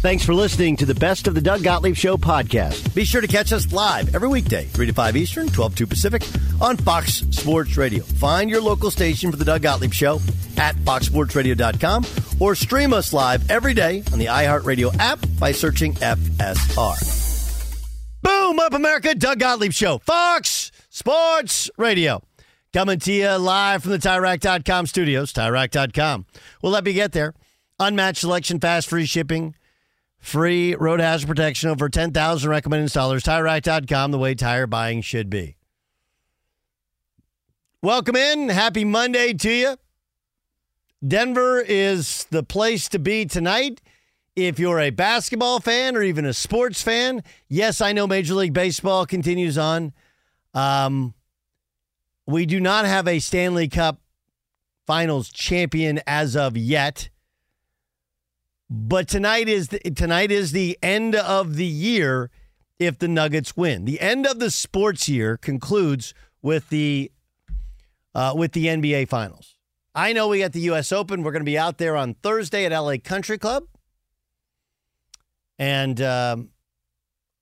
Thanks for listening to the Best of the Doug Gottlieb Show podcast. Be sure to catch us live every weekday, 3 to 5 Eastern, 12 to Pacific, on Fox Sports Radio. Find your local station for the Doug Gottlieb Show at foxsportsradio.com or stream us live every day on the iHeartRadio app by searching FSR. Boom up, America! Doug Gottlieb Show, Fox Sports Radio. Coming to you live from the TireRack.com studios, TireRack.com. We'll let me get there. Unmatched selection, fast, free shipping Free road hazard protection over 10,000 recommended installers. TireRack.com, the way tire buying should be. Welcome in. Happy Monday to you. Denver is the place to be tonight. If you're a basketball fan or even a sports fan, yes, I know Major League Baseball continues on. Um, we do not have a Stanley Cup Finals champion as of yet. But tonight is the, tonight is the end of the year if the Nuggets win. The end of the sports year concludes with the uh, with the NBA Finals. I know we got the U.S. Open. We're going to be out there on Thursday at LA Country Club, and um,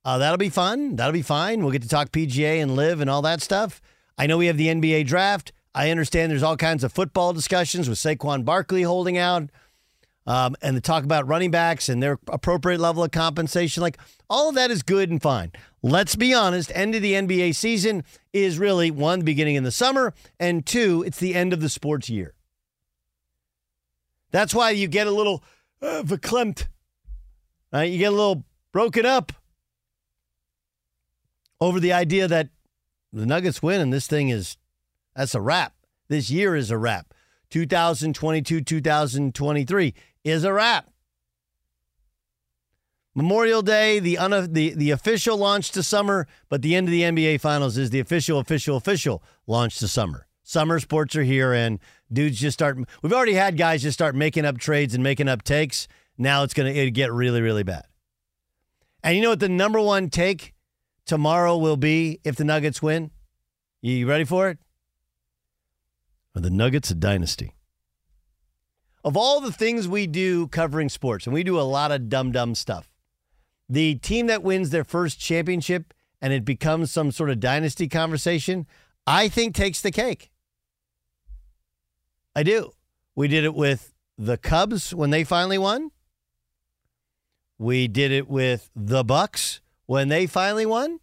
uh, that'll be fun. That'll be fine. We'll get to talk PGA and live and all that stuff. I know we have the NBA draft. I understand there's all kinds of football discussions with Saquon Barkley holding out um, and the talk about running backs and their appropriate level of compensation. Like all of that is good and fine. Let's be honest, end of the NBA season is really one, beginning in the summer, and two, it's the end of the sports year. That's why you get a little uh, verklempt, right? You get a little broken up over the idea that the Nuggets win and this thing is, that's a wrap. This year is a wrap. 2022, 2023 is a wrap. Memorial Day, the, un- the the official launch to summer, but the end of the NBA Finals is the official, official, official launch to summer. Summer sports are here, and dudes just start. We've already had guys just start making up trades and making up takes. Now it's to it get really, really bad. And you know what the number one take tomorrow will be if the Nuggets win? You ready for it? Are the Nuggets a dynasty? Of all the things we do covering sports, and we do a lot of dumb, dumb stuff, the team that wins their first championship and it becomes some sort of dynasty conversation, I think takes the cake. I do. We did it with the Cubs when they finally won. We did it with the Bucks when they finally won.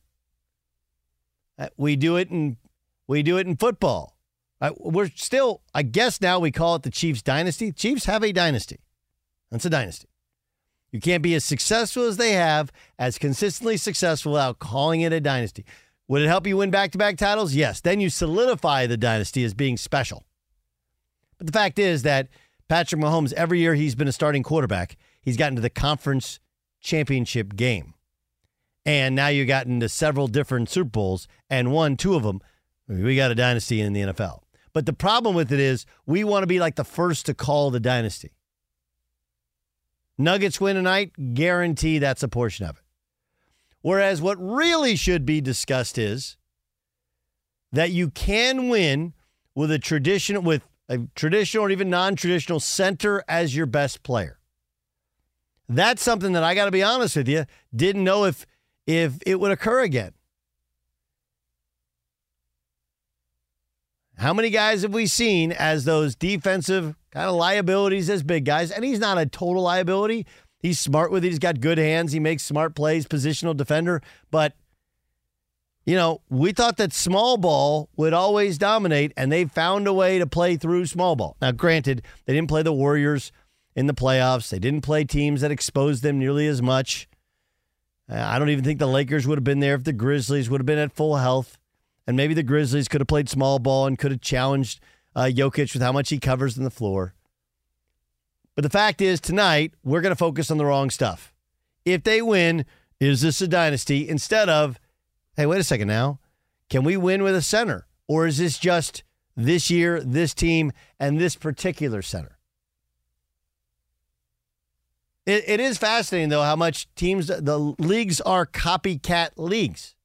Uh, We do it in we do it in football. Uh, we're still, I guess now we call it the Chiefs dynasty. Chiefs have a dynasty. That's a dynasty. You can't be as successful as they have, as consistently successful without calling it a dynasty. Would it help you win back to back titles? Yes. Then you solidify the dynasty as being special. But the fact is that Patrick Mahomes, every year he's been a starting quarterback, he's gotten to the conference championship game. And now you've gotten to several different Super Bowls and won two of them. We got a dynasty in the NFL. But the problem with it is we want to be like the first to call the dynasty. Nuggets win tonight, guarantee that's a portion of it. Whereas what really should be discussed is that you can win with a traditional with a traditional or even non-traditional center as your best player. That's something that I got to be honest with you, didn't know if if it would occur again. How many guys have we seen as those defensive kind of liabilities as big guys? And he's not a total liability. He's smart with it. He's got good hands. He makes smart plays, positional defender. But, you know, we thought that small ball would always dominate, and they found a way to play through small ball. Now, granted, they didn't play the Warriors in the playoffs, they didn't play teams that exposed them nearly as much. I don't even think the Lakers would have been there if the Grizzlies would have been at full health. And maybe the Grizzlies could have played small ball and could have challenged uh, Jokic with how much he covers in the floor. But the fact is, tonight, we're going to focus on the wrong stuff. If they win, is this a dynasty? Instead of, hey, wait a second now. Can we win with a center? Or is this just this year, this team, and this particular center? It, it is fascinating, though, how much teams, the leagues are copycat leagues.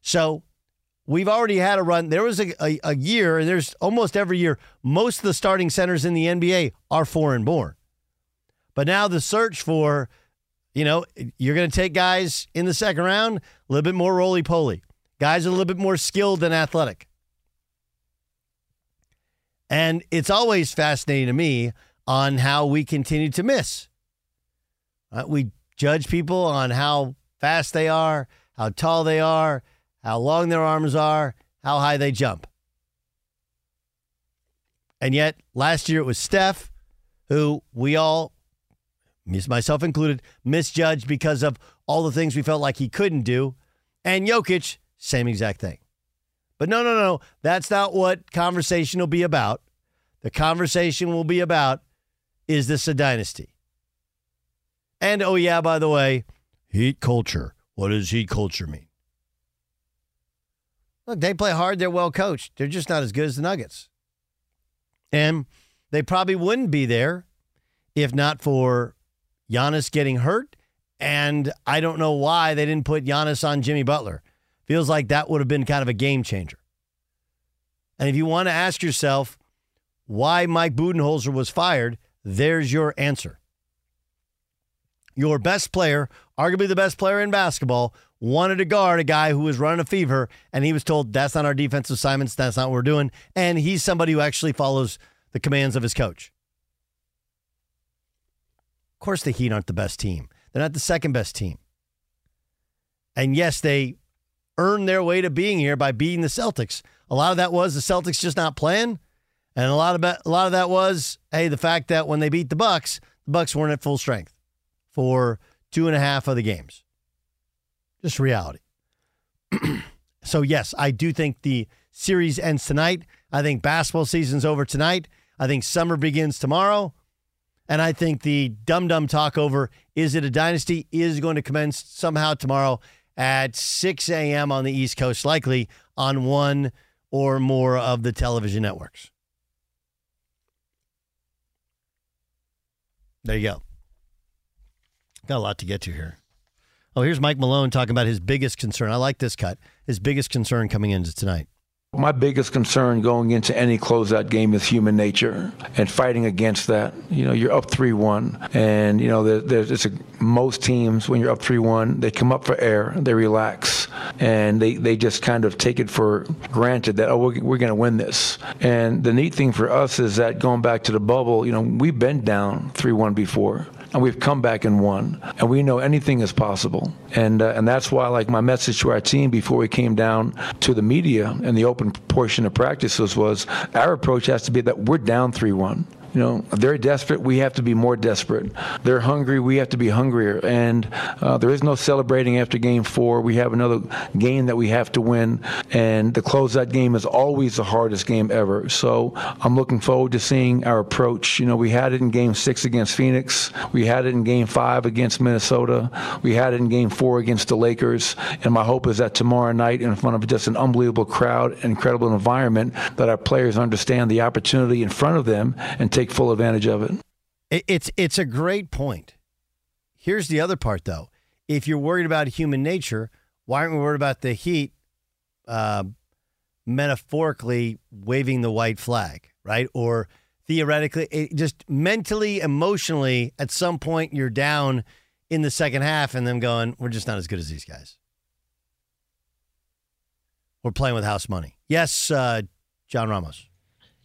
So we've already had a run. There was a, a, a, year, and there's almost every year, most of the starting centers in the NBA are foreign born. But now the search for, you know, you're going to take guys in the second round, a little bit more roly poly. Guys a little bit more skilled than athletic. And it's always fascinating to me on how we continue to miss. Uh, we judge people on how fast they are, how tall they are, how long their arms are, how high they jump. And yet, last year it was Steph, who we all, myself included, misjudged because of all the things we felt like he couldn't do. And Jokic, same exact thing. But no, no, no, that's not what conversation will be about. The conversation will be about is this a dynasty? And oh, yeah, by the way, heat culture. What does heat culture mean? Look, they play hard. They're well coached. They're just not as good as the Nuggets. And they probably wouldn't be there if not for Giannis getting hurt. And I don't know why they didn't put Giannis on Jimmy Butler. Feels like that would have been kind of a game changer. And if you want to ask yourself why Mike Budenholzer was fired, there's your answer. Your best player, arguably the best player in basketball, wanted to guard a guy who was running a fever, and he was told that's not our defensive assignments, that's not what we're doing. And he's somebody who actually follows the commands of his coach. Of course, the Heat aren't the best team. They're not the second best team. And yes, they earned their way to being here by beating the Celtics. A lot of that was the Celtics just not playing, and a lot of a lot of that was hey the fact that when they beat the Bucks, the Bucks weren't at full strength for two and a half of the games. Just reality. so yes, I do think the series ends tonight. I think basketball season's over tonight. I think summer begins tomorrow. And I think the dum dum talk over is it a dynasty is going to commence somehow tomorrow at 6 a.m. on the East Coast, likely on one or more of the television networks. There you go. Got a lot to get to here. Oh, here's Mike Malone talking about his biggest concern. I like this cut. His biggest concern coming into tonight. My biggest concern going into any closeout game is human nature and fighting against that. You know, you're up 3 1, and, you know, there, there's it's a, most teams, when you're up 3 1, they come up for air, they relax. and they, they just kind of take it for granted that, oh, we're, we're going to win this. And the neat thing for us is that going back to the bubble, you know, we've been down 3 1 before and we've come back and won, and we know anything is possible. And uh, and that's why, like my message to our team before we came down to the media and the open portion of practices was, our approach has to be that we're down three one. You know, they're desperate. We have to be more desperate. They're hungry. We have to be hungrier. And uh, there is no celebrating after game four. We have another game that we have to win. And the closeout game is always the hardest game ever. So I'm looking forward to seeing our approach. You know, we had it in game six against Phoenix. We had it in game five against Minnesota. We had it in game four against the Lakers. And my hope is that tomorrow night, in front of just an unbelievable crowd, incredible environment, that our players understand the opportunity in front of them and take take full advantage of it. It's it's a great point. Here's the other part, though. If you're worried about human nature, why aren't we worried about the Heat, uh, metaphorically waving the white flag, right? Or theoretically, just mentally, emotionally, at some point you're down in the second half, and them going, "We're just not as good as these guys." We're playing with house money. Yes, uh, John Ramos.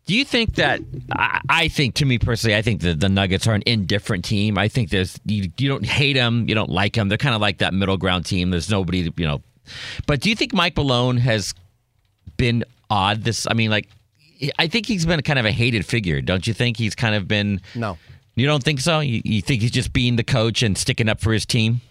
Do you think that I, I, think to me personally, I think that the Nuggets are an indifferent team. I think there's you, you don't hate them, you don't like them. They're kind of like that middle ground team. There's nobody, you know. But do you think Mike Malone has been odd? This, I mean, like, I think he's been kind of a hated figure. Don't you think he's kind of been? No, you don't think so. You, you think he's just being the coach and sticking up for his team?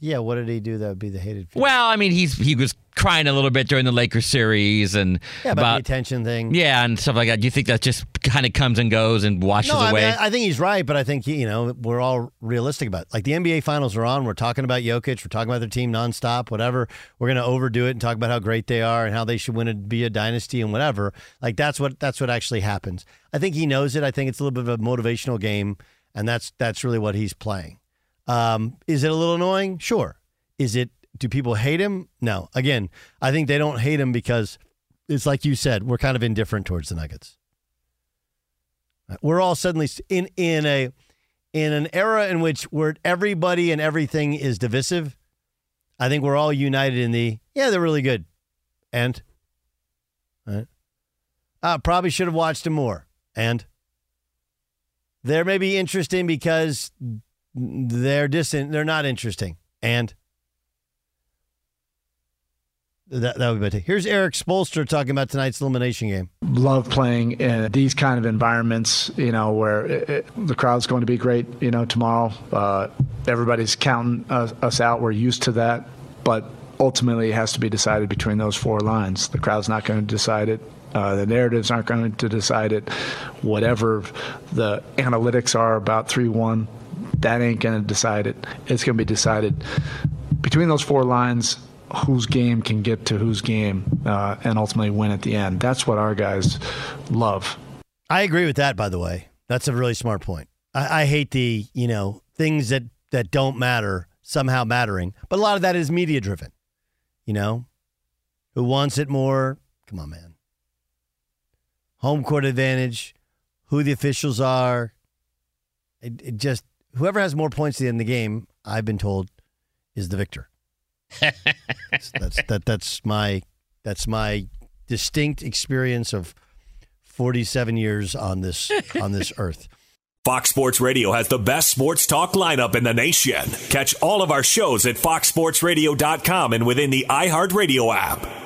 Yeah, what did he do that would be the hated? Figure? Well, I mean, he's he was crying a little bit during the Lakers series and yeah, about, about the attention thing. Yeah, and stuff like that. Do you think that just kind of comes and goes and washes no, away? I, mean, I, think he's right, but I think you know we're all realistic about it. like the NBA Finals are on. We're talking about Jokic. We're talking about their team nonstop. Whatever. We're gonna overdo it and talk about how great they are and how they should win and be a dynasty and whatever. Like that's what that's what actually happens. I think he knows it. I think it's a little bit of a motivational game, and that's that's really what he's playing. Um, is it a little annoying? Sure. Is it? Do people hate him? No. Again, I think they don't hate him because it's like you said. We're kind of indifferent towards the Nuggets. We're all suddenly in in a in an era in which where everybody and everything is divisive. I think we're all united in the yeah they're really good, and right? Probably should have watched him more, and they're maybe interesting because they're distant. They're not interesting, and that, that would be better. Here's Erik Spoelstra talking about tonight's elimination game. Love playing in these kind of environments, you know, where it, it, the crowd's going to be great, you know, tomorrow. Uh, everybody's counting us, us out. We're used to that. But ultimately, it has to be decided between those four lines. The crowd's not going to decide it. Uh, the narratives aren't going to decide it. Whatever the analytics are about 3 1, that ain't going to decide it. It's going to be decided between those four lines whose game can get to whose game uh, and ultimately win at the end. That's what our guys love. I agree with that. By the way, that's a really smart point. I, I hate the you know things that that don't matter somehow mattering, but a lot of that is media driven. You know, who wants it more? Come on, man. Home court advantage, who the officials are. It, it just whoever has more points at the end of the game, I've been told, is the victor that's that that's my that's my distinct experience of 47 years on this on this earth. Fox Sports Radio has the best sports talk lineup in the nation. Catch all of our shows at foxsportsradio.com and within the iHeartRadio app.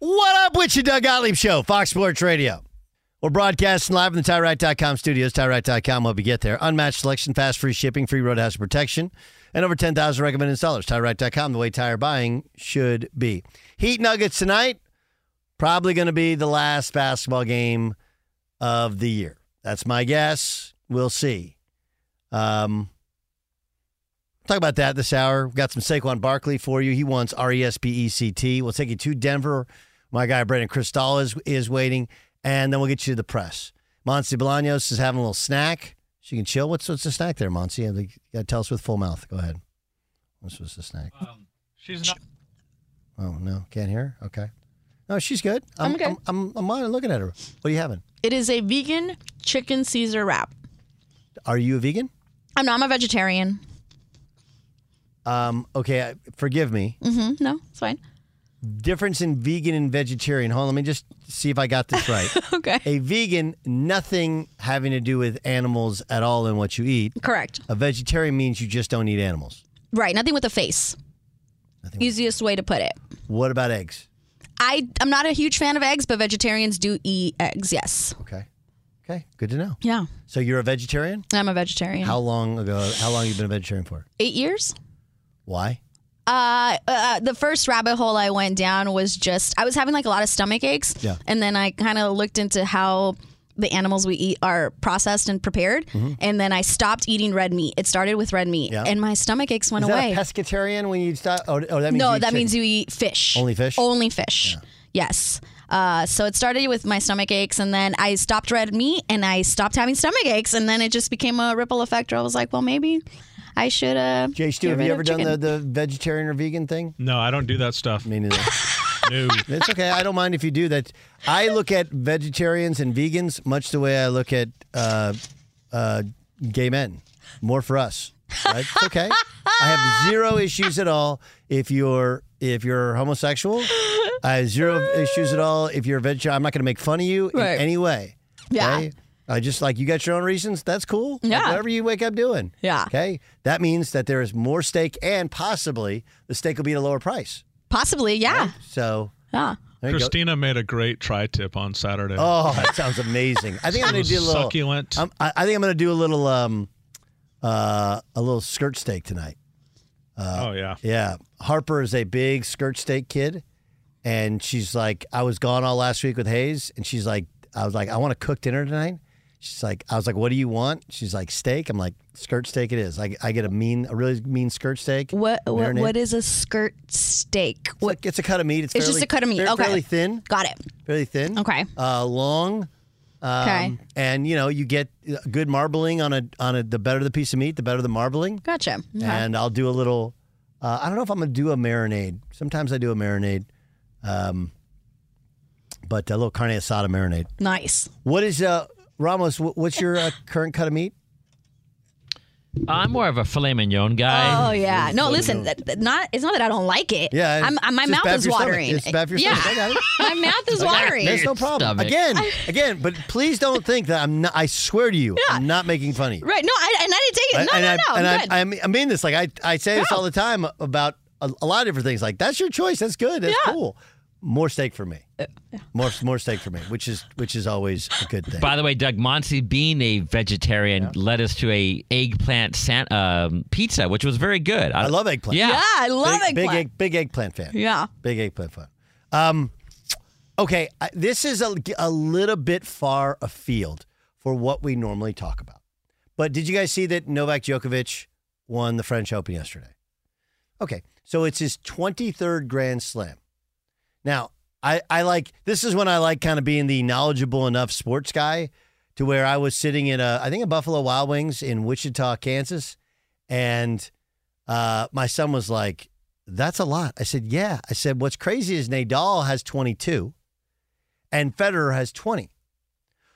What up with you, Doug Gottlieb Show, Fox Sports Radio. We're broadcasting live in the TireRack.com studios. TireRack.com will you get there. Unmatched selection, fast free shipping, free road hazard protection, and over 10,000 recommended installers. TireRack.com, the way tire buying should be. Heat Nuggets tonight, probably going to be the last basketball game of the year. That's my guess. We'll see. Um, talk about that this hour. We've got some Saquon Barkley for you. He wants R E S P E C T. We'll take you to Denver. My guy Brandon Cristal is is waiting, and then we'll get you to the press. Monty Bolaños is having a little snack. She can chill. What's what's the snack there, Monty? You got to tell us with full mouth. Go ahead. What's was the snack? Um, she's not. Oh no, can't hear. her? Okay. No, she's good. I'm good. I'm, I'm, I'm looking at her. What are you having? It is a vegan chicken Caesar wrap. Are you a vegan? I'm not. I'm a vegetarian. Um, okay, uh, forgive me. Mm-hmm. No, it's fine. Difference in vegan and vegetarian. Hold on, let me just see if I got this right. okay. A vegan, nothing having to do with animals at all in what you eat. Correct. A vegetarian means you just don't eat animals. Right. Nothing with a face. Easiest way to put it. What about eggs? I I'm not a huge fan of eggs, but vegetarians do eat eggs. Yes. Okay. Okay, good to know. Yeah. So you're a vegetarian? I'm a vegetarian. How long ago? How long have you been a vegetarian for? Eight years. Why? Uh, uh, the first rabbit hole I went down was just I was having like a lot of stomach aches. Yeah. And then I kind of looked into how the animals we eat are processed and prepared, Mhm. and then I stopped eating red meat. It started with red meat, Yeah. and my stomach aches went Is away. a pescatarian when you stop? Oh, oh that means no, you eat that chicken. means you eat fish. Only fish? Only fish. Yes. Uh, so it started with my stomach aches, and then I stopped red meat, and I stopped having stomach aches, and then it just became a ripple effect. Where I was like, well, maybe I should. Uh, Jay Stu, have you of ever done the, the vegetarian or vegan thing? No, I don't do that stuff. Me neither. no. It's okay. I don't mind if you do that. I look at vegetarians and vegans much the way I look at uh, uh, gay men. More for us. Right? It's okay. I have zero issues at all if you're if you're homosexual. I have zero issues at all if you're a vegetarian. I'm not going to make fun of you Right. in any way. Yeah. okay? I just like you got your own reasons. That's cool. Like, Yeah. whatever you wake up doing. Yeah. Okay. That means that there is more steak and possibly the steak will be at a lower price. Possibly, yeah. So Yeah. there you go. Christina made a great tri-tip on Saturday. Oh, that sounds amazing. I think I'm going to do a little Succulent. I'm- I, I think I'm going to do a little um, uh, a little skirt steak tonight. Uh, Oh, yeah. yeah. Harper is a big skirt steak kid, and she's like, I was gone all last week with Hayes, and she's like, I was like, I want to cook dinner tonight. She's like, I was like, what do you want? She's like, steak. I'm like, skirt steak it is. I, I get a mean, a really mean skirt steak. What what, what is a skirt steak? It's, like, it's a cut of meat. It's, It's just a cut of meat. fair- Okay. Fairly thin. Got it. Fairly thin. Okay. Uh, long. Um, Okay. And you know, you get uh, good marbling on a on a. The better the piece of meat, the better the marbling. Gotcha. Okay. And I'll do a little. Uh, I don't know if I'm gonna do a marinade. Sometimes I do a marinade. Um, but a little carne asada marinade. Nice. What is uh Ramos? What's your uh, current cut of meat? I'm more of a filet mignon guy. Oh yeah. No, listen. That, that not. It's not that I don't like it. Yeah, I'm, I'm- my mouth bad is for watering. It's bad for your yeah. stomach. I got it. my mouth is watering. There's no problem. Stomach. Again, again, but please don't think that I'm not. I swear to you, I'm not making fun of you. Right. No, I, and I didn't take it. No, and no, I, no. and I'm I, good. I, mean, I mean this. Like I, I say this Yeah. all the time about a, a lot of different things. Like that's your choice. That's good. That's cool. More steak for me. Uh, More, more steak for me, which is which is always a good thing. By the way, Doug Monsey being a vegetarian, led us to a eggplant san- um, pizza, which was very good. I love eggplant. Yeah, yeah, I love big, big, eggplant. egg, big eggplant fan. Yeah. Big eggplant fan. Um, okay, I, this is a, a little bit far afield for what we normally talk about. But did you guys see that Novak Djokovic won the French Open yesterday? Okay, so it's his 23rd Grand Slam. Now, I, I like this is when I like kind of being the knowledgeable enough sports guy to where I was sitting in a I think a Buffalo Wild Wings in Wichita, Kansas, and uh, my son was like, "That's a lot." I said, "Yeah." I said, "What's crazy is Nadal has 22, and Federer has 20."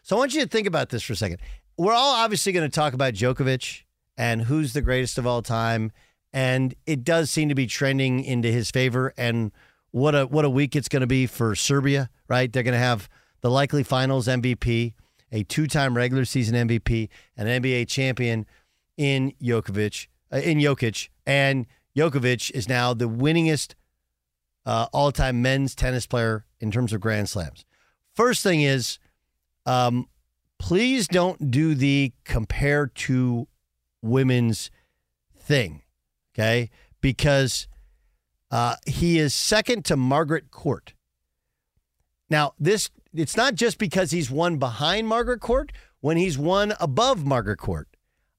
So I want you to think about this for a second. We're all obviously going to talk about Djokovic and who's the greatest of all time, and it does seem to be trending into his favor. And what a what a week it's going to be for Serbia, right? They're going to have the likely Finals MVP, a two-time regular season MVP, an NBA champion in Djokovic, uh, in Jokic, and Djokovic is now the winningest uh, all-time men's tennis player in terms of Grand Slams. First thing is, um, please don't do the compare to women's thing, okay? Because uh, he is second to Margaret Court. Now, this it's not just because he's one behind Margaret Court. When he's one above Margaret Court,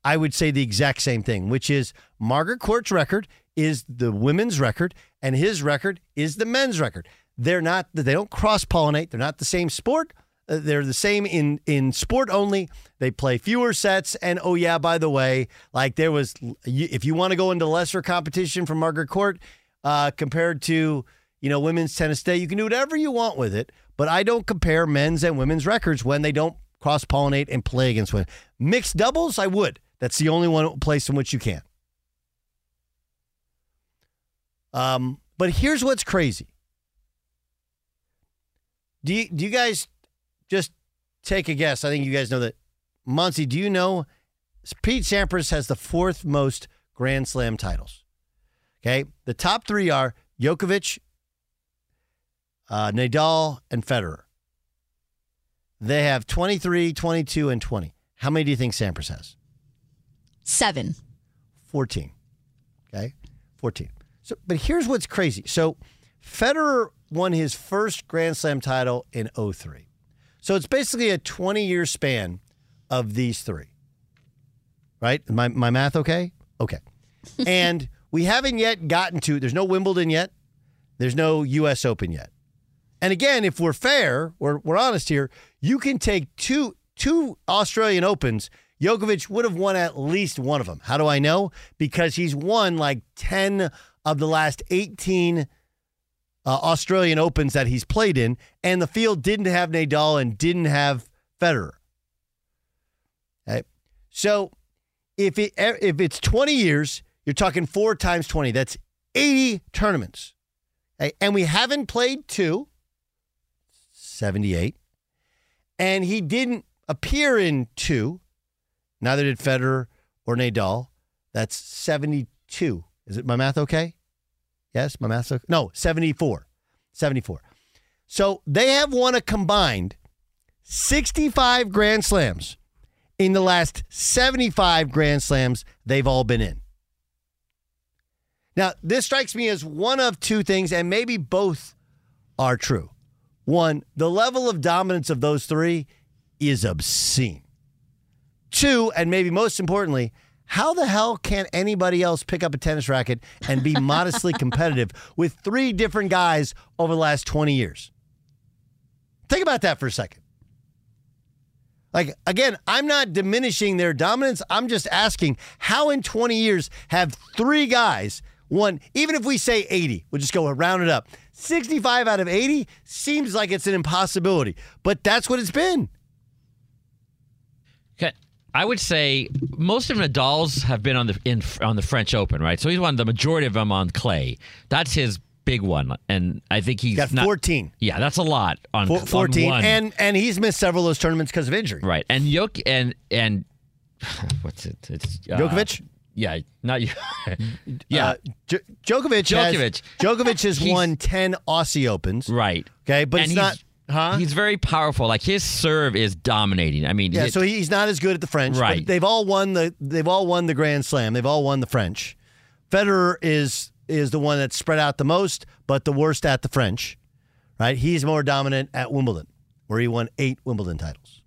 I would say the exact same thing, which is Margaret Court's record is the women's record, and his record is the men's record. They're not. They don't cross pollinate. They're not the same sport. Uh, They're the same in in sport only. They play fewer sets, and oh yeah, by the way, like there was, if you want to go into lesser competition from Margaret Court uh, compared to you know women's tennis day, you can do whatever you want with it. But I don't compare men's and women's records when they don't cross pollinate and play against women. Mixed doubles, I would. That's the only one place in which you can. Um, but here's what's crazy. Do you, do you guys just take a guess? I think you guys know that. Monty, do you know Pete Sampras has the fourth most Grand Slam titles? Okay. The top three are Djokovic, uh, Nadal, and Federer. They have 23, 22, and 20. How many do you think Sampras has? Seven. 14. Okay. 14. So, but here's what's crazy. So, Federer won his first Grand Slam title in 03. So, it's basically a 20 year span of these three. Right? My, my math okay? Okay. and we haven't yet gotten to, there's no Wimbledon yet, there's no U.S. Open yet. And again, if we're fair, we're, we're honest here, you can take two two Australian Opens. Djokovic would have won at least one of them. How do I know? Because he's won like 10 of the last 18 uh, Australian Opens that he's played in, and the field didn't have Nadal and didn't have Federer. Okay. So if it if it's 20 years, you're talking four times 20. That's 80 tournaments. And we haven't played two. 78. And he didn't appear in two. Neither did Federer or Nadal. That's 72. Is it my math okay? Yes, my math's okay. No, 74. 74. So they have won a combined 65 Grand Slams in the last 75 Grand Slams they've all been in. Now, this strikes me as one of two things, and maybe both are true. One, the level of dominance of those three is obscene. Two, and maybe most importantly, how the hell can anybody else pick up a tennis racket and be modestly competitive with three different guys over the last 20 years? Think about that for a second. Like, again, I'm not diminishing their dominance. I'm just asking how in 20 years have three guys won, even if we say 80, we'll just go round it up. 65 out of 80 seems like it's an impossibility, but that's what it's been. Okay. I would say most of Nadal's have been on the in on the French Open, right? So he's won the majority of them on clay. That's his big one, and I think he's got not- 14. Yeah, that's a lot on Four- on 14 one. and and he's missed several of those tournaments because of injury. right, and Jok and and what's it? It's uh, Djokovic? Yeah, not you. yeah, Uh, Dj- Djokovic has- Djokovic. Djokovic has won 10 Aussie Opens. right. Okay, but And it's he's- not huh? He's very powerful. Like his serve is dominating. I mean, Yeah, it- so he's not as good at the French. but Right. they've all won the they've all won the Grand Slam. They've all won the French. Federer is is the one that's spread out the most, but the worst at the French. Right? He's more dominant at Wimbledon, where he won eight Wimbledon titles.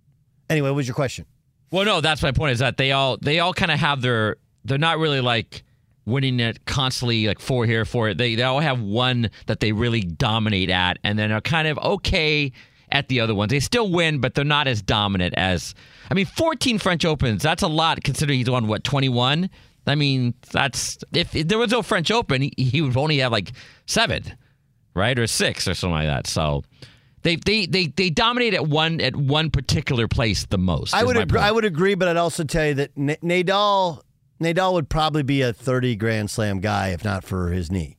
Anyway, what was your question? Well, no, that's my point. Is that they all they all kind of have their they're not really like winning it constantly like four here, four. They they all have one that they really dominate at, and then are kind of okay at the other ones. They still win, but they're not as dominant as. I mean, 14 French Opens. That's a lot considering he's won what 21. I mean, that's if, if there was no French Open, he, he would only have like seven, right, or six or something like that. So. They, they, they, they dominate at one at one particular place the most. I would agree. I would agree, but I'd also tell you that Nadal Nadal would probably be a 30 Grand Slam guy if not for his knee.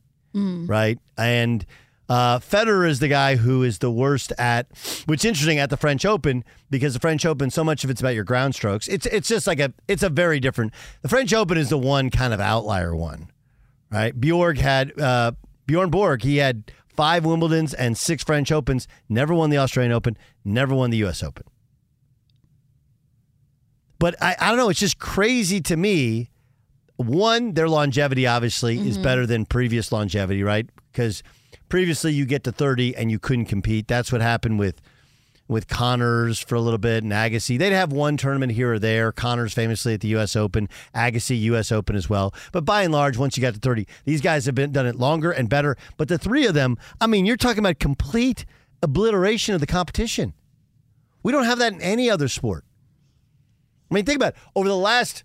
right? And uh, Federer is the guy who is the worst at, which is interesting at the French Open because the French Open, so much of it's about your ground strokes. It's it's just like a, it's a very different. The French Open is the one kind of outlier one, right? Bjorg had uh, Bjorn Borg. He had five Wimbledons and six French Opens. Never won the Australian Open. Never won the U.S. Open. But I, I don't know. It's just crazy to me. One, their longevity obviously is Mhm. better than previous longevity, right? Because previously you get to 30 and you couldn't compete. That's what happened with with Connors for a little bit and Agassi. They'd have one tournament here or there. Connors famously at the U.S. Open, Agassi U.S. Open as well. But by and large, once you got to 30, these guys have been done it longer and better. But the three of them, I mean, you're talking about complete obliteration of the competition. We don't have that in any other sport. I mean, think about it. over the last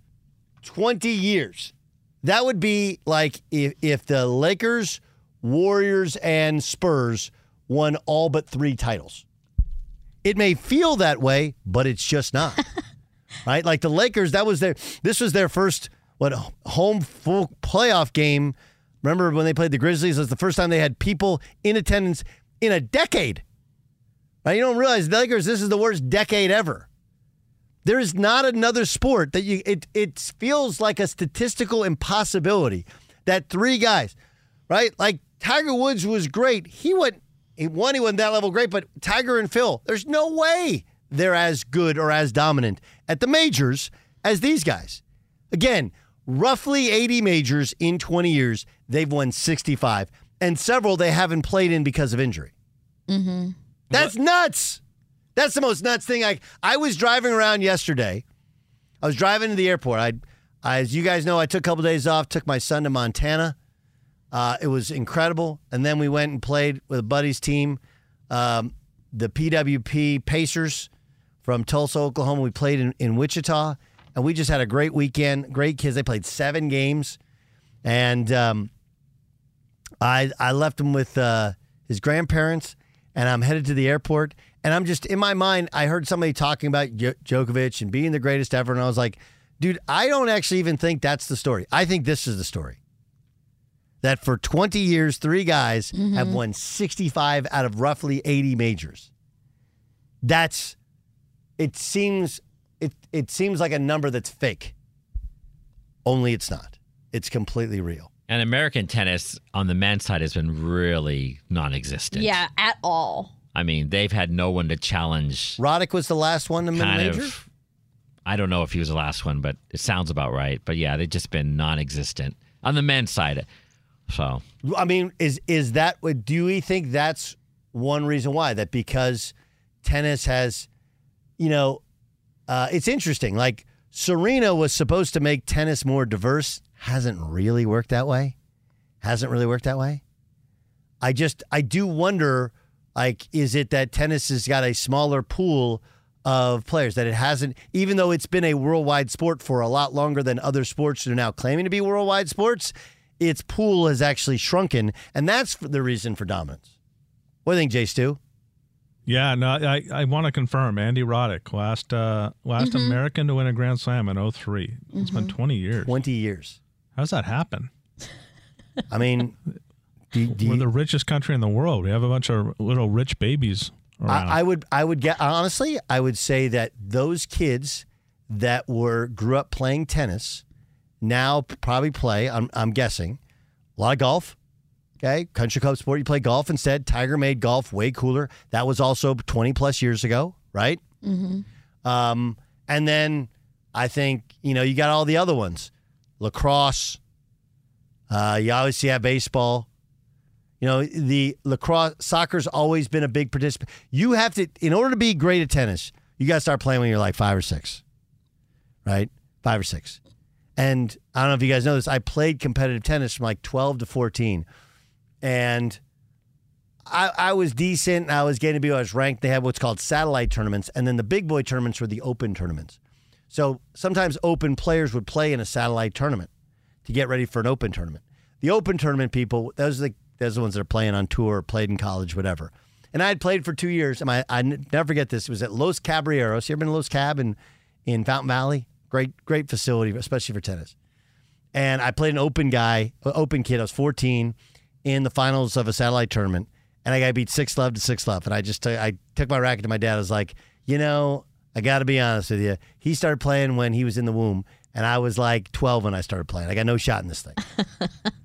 20 years, that would be like if, if the Lakers, Warriors, and Spurs won all but three titles. It may feel that way, but it's just not. right? Like the Lakers, that was their this was their first what home full playoff game. Remember when they played the Grizzlies? It was the first time they had people in attendance in a decade. Right? You don't realize the Lakers, this is the worst decade ever. There is not another sport that you it it feels like a statistical impossibility that three guys, right? Like Tiger Woods was great. He went he won, he wasn't that level great, but Tiger and Phil, there's no way they're as good or as dominant at the majors as these guys. Again, roughly 80 majors in 20 years, they've won 65, and several they haven't played in because of injury. Mm-hmm. That's nuts. That's the most nuts thing. I I was driving around yesterday. I was driving to the airport. I, I as you guys know, I took a couple days off. Took my son to Montana. Uh, it was incredible. And then we went and played with a buddy's team, um, the PWP Pacers from Tulsa, Oklahoma. We played in, in Wichita, and we just had a great weekend. Great kids. They played seven games, and um, I I left him with uh, his grandparents, and I'm headed to the airport. And I'm just in my mind, I heard somebody talking about Djo- Djokovic and being the greatest ever, and I was like, dude, I don't actually even think that's the story. I think this is the story. That for 20 years, three guys have Mhm. won 65 out of roughly 80 majors. That's it seems it it seems like a number that's fake. Only it's not. It's completely real. And American tennis on the men's side has been really non-existent. Yeah, at all. I mean, they've had no one to challenge. Roddick was the last one to Kind major. of. I don't know if he was the last one, but it sounds about right. But yeah, they've just been non-existent on the men's side. So I mean, is is that what do we think that's one reason why? That because tennis has, you know, uh, it's interesting. Like Serena was supposed to make tennis more diverse. Hasn't really worked that way. Hasn't really worked that way. I just, I do wonder, like, is it that tennis has got a smaller pool of players that it hasn't, even though it's been a worldwide sport for a lot longer than other sports that are now claiming to be worldwide sports, its pool has actually shrunken, and that's the reason for dominance. What do you think, Jay Stu? Yeah, no, I, I want to confirm Andy Roddick, last uh, last Mhm. American to win a Grand Slam in 03. It's been Mhm. 20 years. 20 years. How's that happen? I mean, we're the richest country in the world. We have a bunch of little rich babies around. I, I would I would get honestly I would say that those kids that were grew up playing tennis now probably play I'm, I'm guessing a lot of golf okay? Country club sport you play golf instead. Tiger made golf way cooler. That was also 20 plus years ago right? Mm-hmm. um, and then I think you know you got all the other ones. Lacrosse uh, you obviously have baseball you know, the lacrosse soccer's always been a big participant. You have to, in order to be great at tennis, you got to start playing when you're like five or six, right? Five or six. And I don't know if you guys know this. I played competitive tennis from like 12 to 14, and I, I was decent. I was getting to be. I was ranked. They had what's called satellite tournaments, and then the big boy tournaments were the open tournaments. So sometimes open players would play in a satellite tournament to get ready for an open tournament. The open tournament people, those are the those are the ones that are playing on tour, played in college, whatever. And I had played for two years. And I, I never forget this. It was at Los Caballeros. You ever been to Los Cab in, in Fountain Valley? Great, great facility, especially for tennis. And I played an open guy, open kid. I was 14 in the finals of a satellite tournament. And I got beat 6 love to 6 love. And I just took, I took my racket to my dad. I was like, you know, I got to be honest with you. He started playing when he was in the womb. And I was like 12 when I started playing. I got no shot in this thing.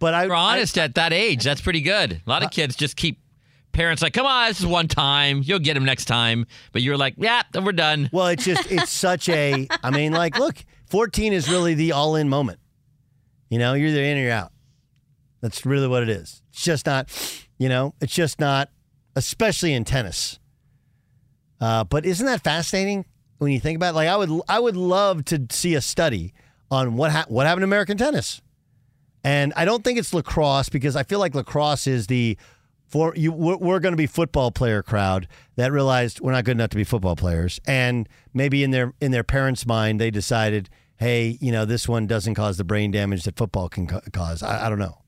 But I, You're honest at that age. That's pretty good. A lot of kids just keep parents like, come on, this is one time. You'll get him next time. But you're like, yeah, then we're done. Well, it's just it's such a. I mean, like, look, 14 is really the all-in moment. You know, you're either in or you're out. That's really what it is. It's just not. You know, it's just not, especially in tennis. Uh, but isn't that fascinating when you think about? It? Like, I would I would love to see a study on what ha- what happened to American tennis. And I don't think it's lacrosse because I feel like lacrosse is the for you we're, we're going to be football player crowd that realized we're not good enough to be football players. And maybe in their in their parents mind they decided hey you know this one doesn't cause the brain damage that football can ca- cause. I, I don't know.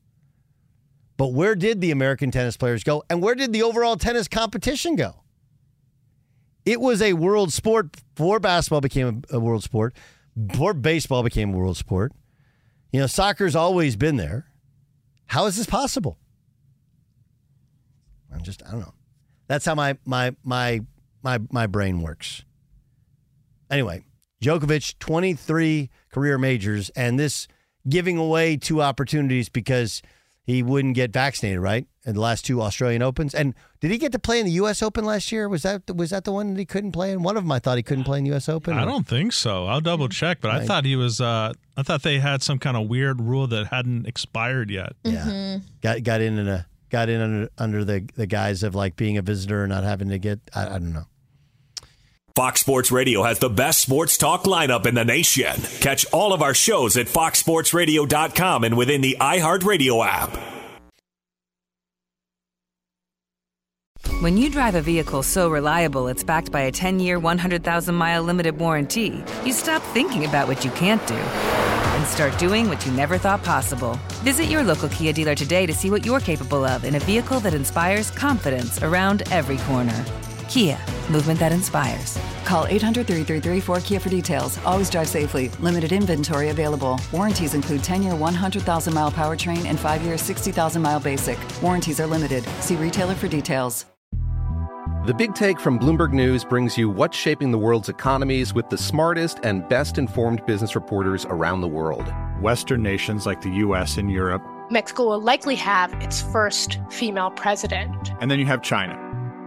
But where did the american tennis players go? And where did the overall tennis competition go? It was a world sport before basketball became a, a world sport. Before baseball became a world sport you know soccer's always been there how is this possible I'm just I don't know. That's how my my my my my brain works. Anyway, Djokovic 23 career majors and this giving away two opportunities because he wouldn't get vaccinated, right? In the last two Australian Opens. And did he get to play in the US Open last year? Was that was that the one that he couldn't play in? One of them I thought he couldn't play in the US Open. I don't think so. I'll double check, but I thought he was. Uh, I thought they had some kind of weird rule that hadn't expired yet. Yeah. Got got in in a got in under under the the guise of like being a visitor and not having to get I, I don't know. Fox Sports Radio has the best sports talk lineup in the nation. Catch all of our shows at foxsportsradio.com and within the iHeartRadio app. When you drive a vehicle so reliable it's backed by a 10 year, 100,000 mile limited warranty, you stop thinking about what you can't do and start doing what you never thought possible. Visit your local Kia dealer today to see what you're capable of in a vehicle that inspires confidence around every corner. Kia, movement that inspires. Call 800 333 4KIA for details. Always drive safely. Limited inventory available. Warranties include 10 year 100,000 mile powertrain and 5 year 60,000 mile basic. Warranties are limited. See retailer for details. The Big Take from Bloomberg News brings you what's shaping the world's economies with the smartest and best informed business reporters around the world. Western nations like the US and Europe. Mexico will likely have its first female president. And then you have China.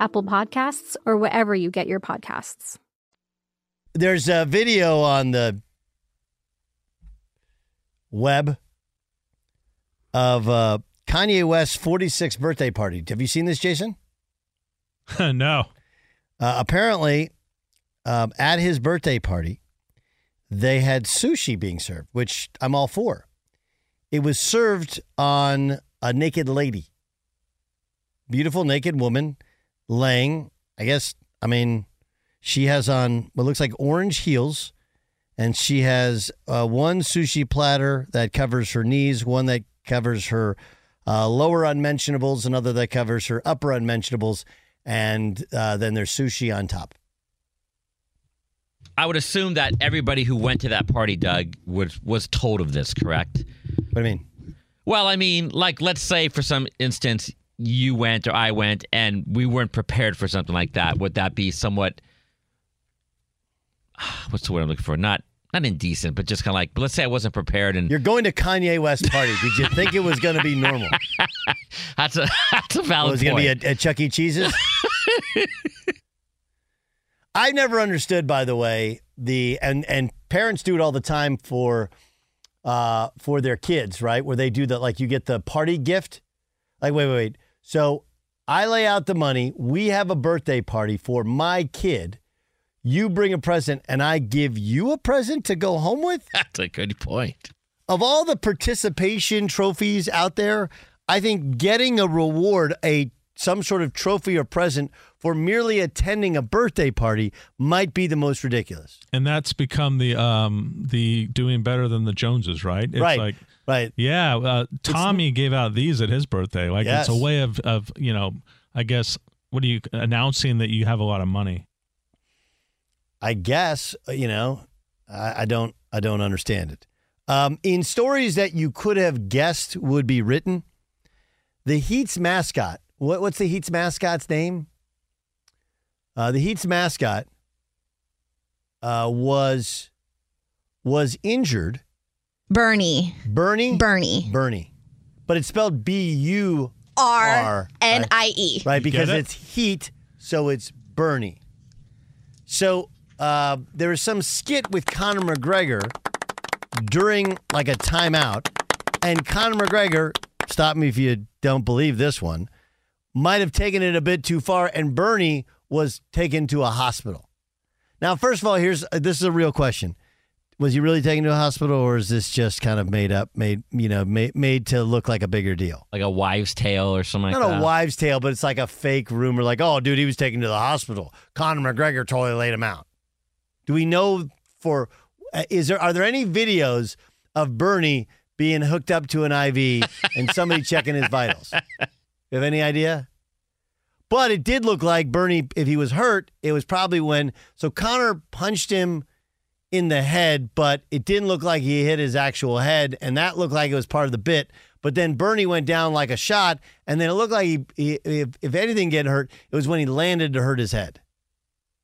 Apple Podcasts, or wherever you get your podcasts. There's a video on the web of uh, Kanye West's 46th birthday party. Have you seen this, Jason? no. Uh, apparently, um, at his birthday party, they had sushi being served, which I'm all for. It was served on a naked lady, beautiful naked woman laying. I guess, I mean, she has on what looks like orange heels, and she has uh, one sushi platter that covers her knees, one that covers her uh, lower unmentionables, another that covers her upper unmentionables, and uh, then there's sushi on top. I would assume that everybody who went to that party, Doug, was was told of this, correct? What do you mean? Well, I mean, like let's say for some instance you went or I went and we weren't prepared for something like that. Would that be somewhat what's the word I'm looking for? Not not indecent, but just kind of like, let's say I wasn't prepared and You're going to Kanye West party. Did you think it was going to be normal? that's a that's a valid. was it going to be a, a Chuck E. Cheese's? I never understood, by the way, the and and parents do it all the time for uh for their kids, right? Where they do that, like you get the party gift. Like, wait, wait, wait. So I lay out the money. We have a birthday party for my kid. You bring a present, and I give you a present to go home with. That's a good point. Of all the participation trophies out there, I think getting a reward, a some sort of trophy or present for merely attending a birthday party might be the most ridiculous. And that's become the um the doing better than the Joneses, right? It's Right, like right. Yeah, uh, Tommy gave out these at his birthday. Like Yes. it's a way of of, you know, I guess what are you announcing that you have a lot of money? I guess uh, you know. I, I don't. I don't understand it. Um, in stories that you could have guessed would be written, the Heat's mascot. What, what's the Heat's mascot's name? Uh, the Heat's mascot uh, was was injured. Bernie. Bernie. Bernie. Bernie, but it's spelled B U R N I E. right? You Because it? it's heat, so it's Bernie. So uh, there was some skit with Conor McGregor during like a timeout, and Conor McGregor, stop me if you don't believe this one, might have taken it a bit too far, and Bernie was taken to a hospital. Now, first of all, here's this is a real question. Was he really taken to a hospital, or is this just kind of made up, made you know, made, made to look like a bigger deal? Like a wives' tale or something like Not that. a wives' tale, but it's like a fake rumor. Like, oh, dude, he was taken to the hospital. Conor McGregor totally laid him out. Do we know for uh, is there are there any videos of Bernie being hooked up to an IV and somebody checking his vitals? You have any idea? But it did look like Bernie, if he was hurt, it was probably when so Conor punched him in the head, but it didn't look like he hit his actual head, and that looked like it was part of the bit. But then Bernie went down like a shot, and then it looked like he, he if, if anything get hurt, it was when he landed to hurt his head.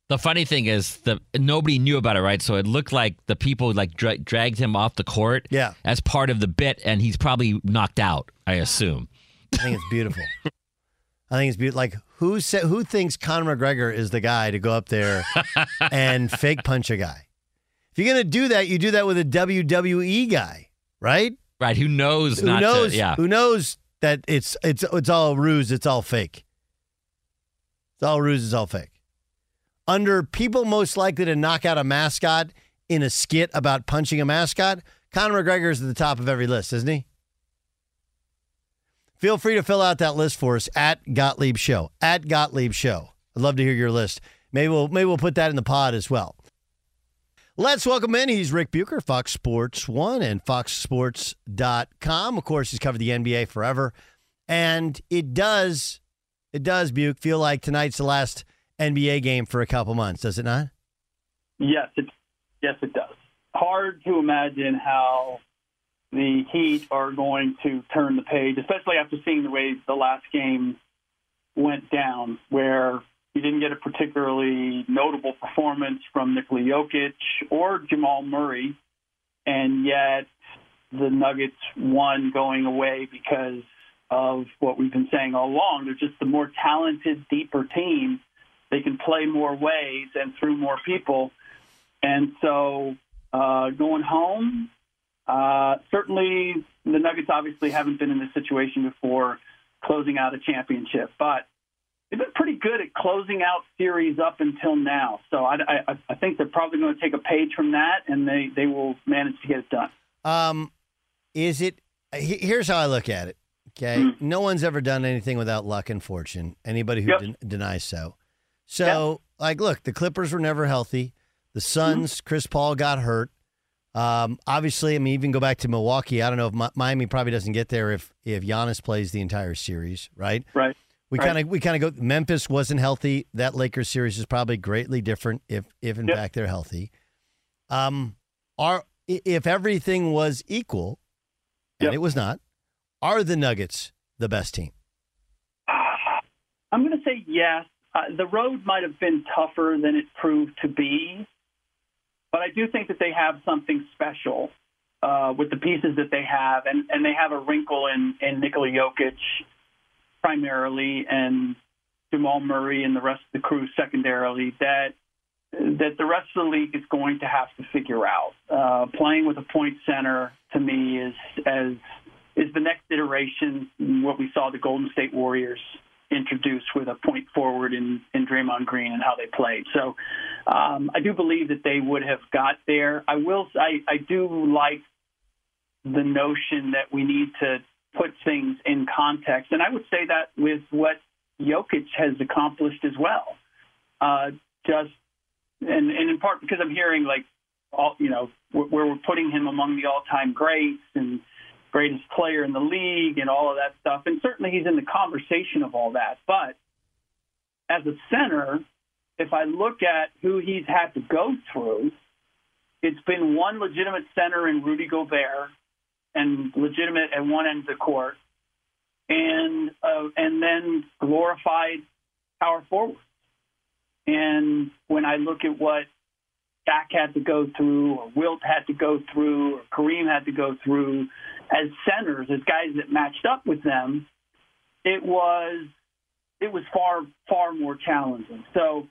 The funny thing is, the nobody knew about it, right? So it looked like the people like dra- dragged him off the court, yeah, as part of the bit, and he's probably knocked out. I assume. I think it's beautiful. I think it's beautiful. Like who said who thinks Conor McGregor is the guy to go up there and fake punch a guy? If you're gonna do that, you do that with a WWE guy, right? Right. Who knows? Who not knows? To, yeah. Who knows that it's it's it's all ruse. It's all fake. It's all ruse. It's all fake. Under people most likely to knock out a mascot in a skit about punching a mascot, Conor McGregor is at the top of every list, isn't he? Feel free to fill out that list for us at Gottlieb Show. At Gottlieb Show. I'd love to hear your list. Maybe we'll maybe we'll put that in the pod as well. Let's welcome in. He's Ric Bucher, Fox Sports One and FoxSports.com. Of course, he's covered the NBA forever. And it does, it does, Buke, feel like tonight's the last NBA game for a couple months, does it not? Yes, it yes it does. Hard to imagine how the Heat are going to turn the page, especially after seeing the way the last game went down, where you didn't get a particularly notable performance from Nikola Jokic or Jamal Murray, and yet the Nuggets won going away because of what we've been saying all along. They're just the more talented, deeper team. They can play more ways and through more people. And so uh, going home, uh, certainly the Nuggets obviously haven't been in this situation before closing out a championship, but they've been pretty good at closing out series up until now. So I, I, I think they're probably going to take a page from that, and they, they will manage to get it done. Um, is it? Here's how I look at it. Okay, mm no one's ever done anything without luck and fortune. Anybody who yep. den- denies so. So, yep. like, look, the Clippers were never healthy. The Suns, mm-hmm. Chris Paul got hurt. Um, obviously, I mean, even go back to Milwaukee. I don't know if Miami probably doesn't get there if if Giannis plays the entire series, right? Right. We kind of we kind of go. Memphis wasn't healthy. That Lakers series is probably greatly different if if in yep. fact they're healthy. Um, are if everything was equal, and yep. it was not, are the Nuggets the best team? I'm going to say yes. Uh, the road might have been tougher than it proved to be, but I do think that they have something special uh, with the pieces that they have, and, and they have a wrinkle in, in Nikola Jokic primarily, and Jamal Murray and the rest of the crew secondarily that that the rest of the league is going to have to figure out. Uh, playing with a point center to me is as is the next iteration what we saw the Golden State Warriors introduce with a point forward in, in Draymond Green and how they played. So um, I do believe that they would have got there. I will. I, I do like the notion that we need to put things in context, and I would say that with what Jokic has accomplished as well. Uh, just and, and in part because I'm hearing like all you know where we're putting him among the all-time greats and greatest player in the league and all of that stuff. And certainly he's in the conversation of all that. But as a center, if I look at who he's had to go through, it's been one legitimate center in Rudy Gobert and legitimate at one end of the court, and uh, and then glorified power forward. And when I look at what Shaq had to go through, or Wilt had to go through, or Kareem had to go through, as centers, as guys that matched up with them, it was it was far far more challenging. So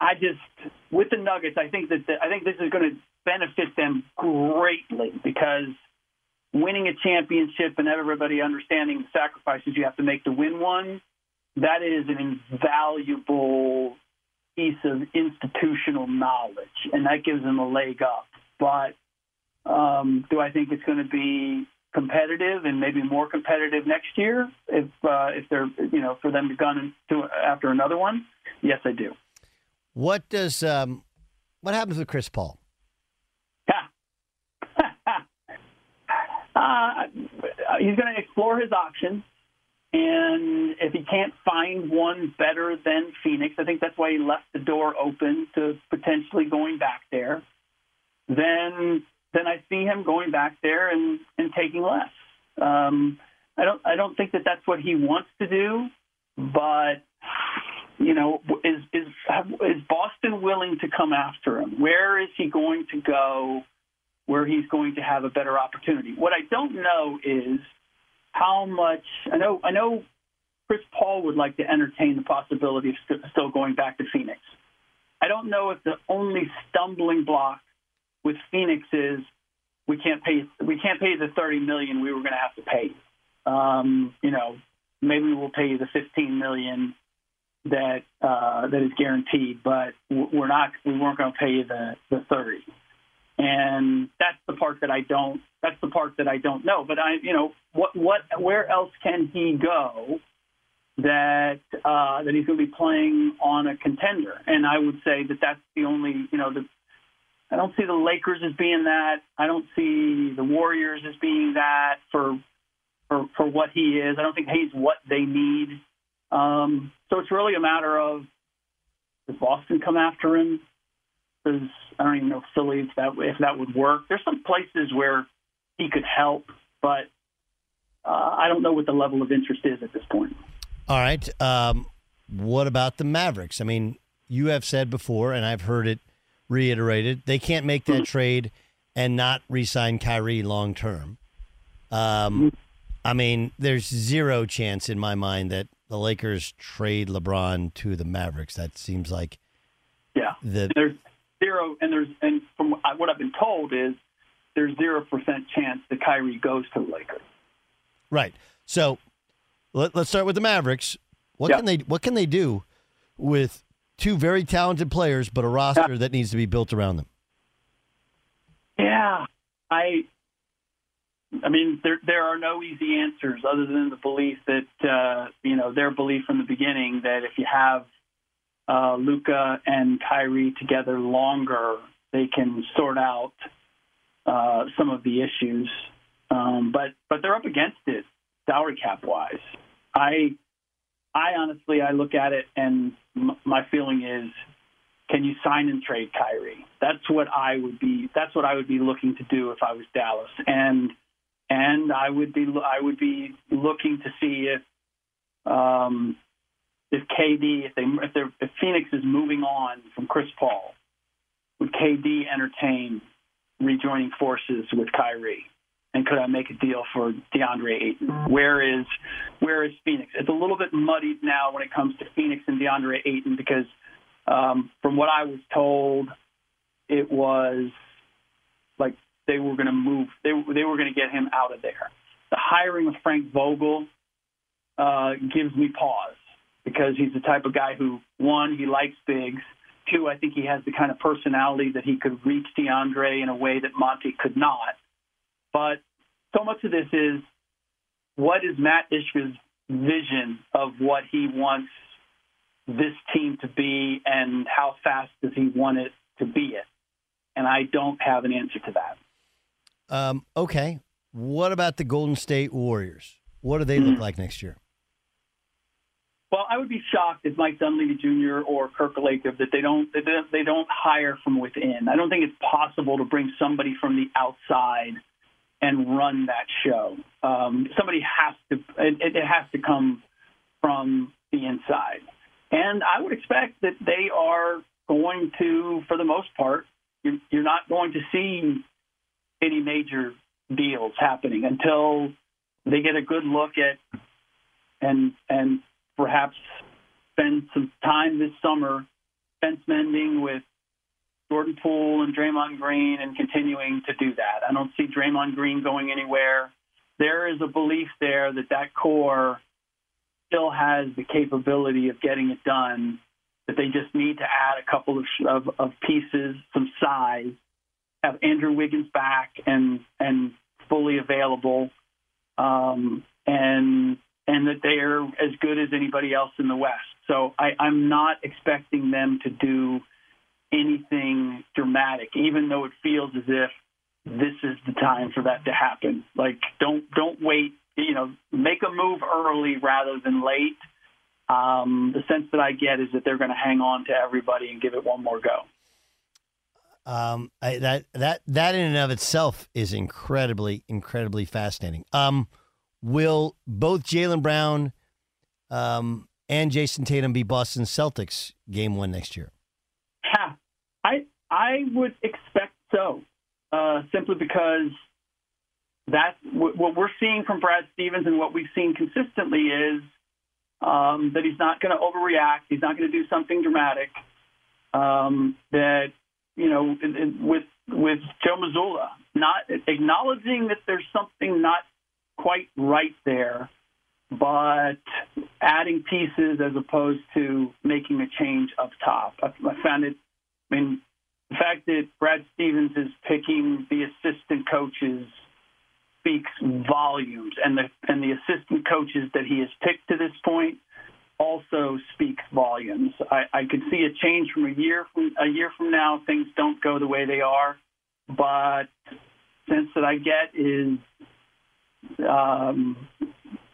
I just with the Nuggets, I think that the, I think this is going to benefit them greatly because winning a championship and everybody understanding the sacrifices you have to make to win one, that is an invaluable piece of institutional knowledge, and that gives them a leg up. But um, do I think it's going to be competitive and maybe more competitive next year if uh, if they're you know for them to gun to after another one. Yes, I do. What does um, What happens with Chris Paul? Uh, he's going to explore his options. And if he can't find one better than Phoenix, I think that's why he left the door open to potentially going back there. Then, then I see him going back there and, and taking less. Um, I don't, I don't think that that's what he wants to do, but you know, is is is Boston willing to come after him? Where is he going to go? Where he's going to have a better opportunity? What I don't know is how much I know. I know Chris Paul would like to entertain the possibility of st- still going back to Phoenix. I don't know if the only stumbling block with Phoenix is we can't pay we can't pay the thirty million we were going to have to pay. Um, you know, maybe we'll pay you the fifteen million that uh, that is guaranteed, but we're not we weren't going to pay you the the thirty. And that's the part that I don't that's the part that I don't know. But I you know what what where else can he go that uh, that he's going to be playing on a contender? And I would say that that's the only you know the I don't see the Lakers as being that. I don't see the Warriors as being that for for for what he is. I don't think he's what they need. Um, so it's really a matter of does Boston come after him? I don't even know Philly if that if that would work. There's some places where he could help, but uh, I don't know what the level of interest is at this point. All right. Um, what about the Mavericks? I mean, you have said before, and I've heard it reiterated, they can't make that trade and not re-sign Kyrie long term. Um, I mean, there's zero chance in my mind that the Lakers trade LeBron to the Mavericks. That seems like yeah. The there's zero, and there's and from what I've been told is there's zero percent chance that Kyrie goes to the Lakers. right. So let, us start with the Mavericks. What Yeah. can they What can they do with two very talented players, but a roster that needs to be built around them? Yeah, I. I mean, there there are no easy answers other than the belief that uh, you know their belief from the beginning that if you have uh, Luka and Kyrie together longer, they can sort out uh, some of the issues. Um, but but they're up against it salary cap wise. I I honestly I look at it and m- my feeling is can you sign and trade Kyrie? That's what I would be. That's what I would be looking to do if I was Dallas, and and I would be I would be looking to see if um, if KD if they if, if Phoenix is moving on from Chris Paul, would KD entertain rejoining forces with Kyrie? And could I make a deal for DeAndre Ayton? Where is where is Phoenix? It's a little bit muddied now when it comes to Phoenix and DeAndre Ayton because um, from what I was told, it was like they were going to move. They they were going to get him out of there. The hiring of Frank Vogel uh, gives me pause because he's the type of guy who one he likes bigs. Two, I think he has the kind of personality that he could reach DeAndre in a way that Monty could not. But so much of this is what is Mat Ishbia's vision of what he wants this team to be and how fast does he want it to be it? And I don't have an answer to that. Um, okay. What about the Golden State Warriors? What do they look like next year? Well, I would be shocked if Mike Dunleavy Jr. or Kirk Lacob that they don't they don't, they don't hire from within. I don't think it's possible to bring somebody from the outside and run that show. Um, somebody has to it, it has to come from the inside, and I would expect that they are going to, for the most part, you're, you're not going to see any major deals happening until they get a good look at and and perhaps spend some time this summer fence mending with Jordan Poole and Draymond Green and continuing to do that. I don't see Draymond Green going anywhere. There is a belief there that that core still has the capability of getting it done. That they just need to add a couple of, of, of pieces, some size, have Andrew Wiggins back and and fully available, um, and and that they are as good as anybody else in the West. So I, I'm not expecting them to do anything dramatic, even though it feels as if this is the time for that to happen. Like don't don't wait. You know, make a move early rather than late. Um, the sense that I get is that they're going to hang on to everybody and give it one more go. Um, I, that that that in and of itself is incredibly incredibly fascinating. Um, will both Jaylen Brown um, and Jayson Tatum be Boston Celtics game one next year? I I would expect so, uh, simply because that's what we're seeing from Brad Stevens and what we've seen consistently is um, that he's not going to overreact. He's not going to do something dramatic. Um, that you know, with with Joe Mazzulla, not acknowledging that there's something not quite right there, but adding pieces as opposed to making a change up top. I, I found it. I mean, the fact that Brad Stevens is picking the assistant coaches speaks volumes, and the and the assistant coaches that he has picked to this point also speaks volumes. I, I could see a change from a year from a year from now. Things don't go the way they are, but sense that I get is um,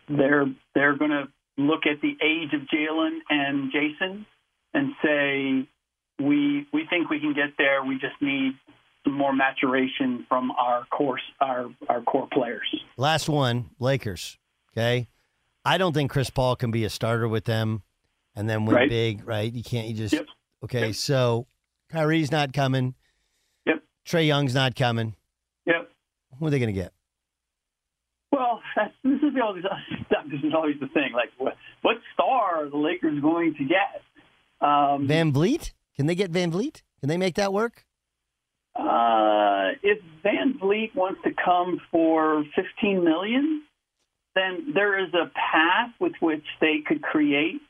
they're they're going to look at the age of Jaylen and Jayson and say we we think we can get there. We just need some more maturation from our course our our core players. Last one, Lakers. Okay. I don't think Chris Paul can be a starter with them and then win Right. big, right? You can't. You just Yep. okay. Yep. So Kyrie's not coming. Yep. Trae Young's not coming. Yep. Who are they going to get? This is always this is always the thing. Like, what, what star are the Lakers going to get? Um, VanVleet? Can they get VanVleet? Can they make that work? Uh, if VanVleet wants to come for 15 million, then there is a path with which they could create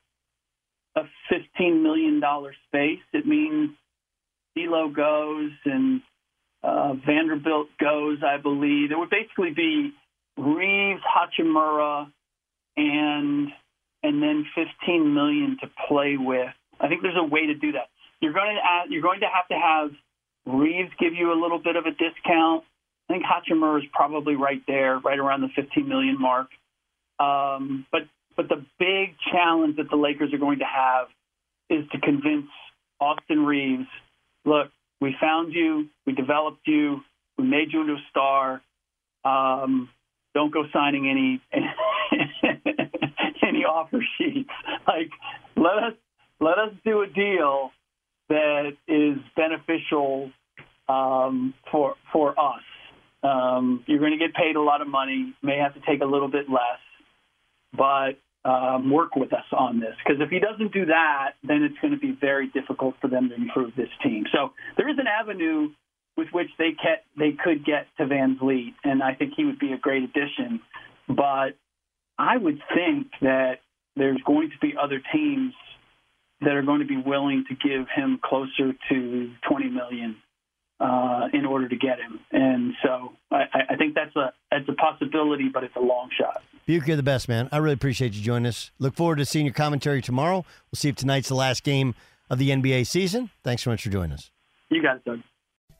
a 15 million dollar space. It means D'Lo goes and uh, Vanderbilt goes, I believe. It would basically be Reaves, Hachimura, and and then 15 million to play with. I think there's a way to do that. You're going to add, you're going to have to have Reaves give you a little bit of a discount. I think Hachimura is probably right there, right around the 15 million mark. Um, but but the big challenge that the Lakers are going to have is to convince Austin Reaves, look, we found you, we developed you, we made you into a star. Um, don't go signing any any offer sheets. Like let us let us do a deal that is beneficial um, for for us. Um, you're going to get paid a lot of money. May have to take a little bit less, but um, work with us on this. Because if he doesn't do that, then it's going to be very difficult for them to improve this team. So there is an avenue with which they get they could get to VanVleet, and I think he would be a great addition. But I would think that there's going to be other teams that are going to be willing to give him closer to 20 million uh, in order to get him. And so I, I think that's a that's a possibility, but it's a long shot. Buke, you're the best, man. I really appreciate you joining us. Look forward to seeing your commentary tomorrow. We'll see if tonight's the last game of the NBA season. Thanks so much for joining us. You got it, Doug.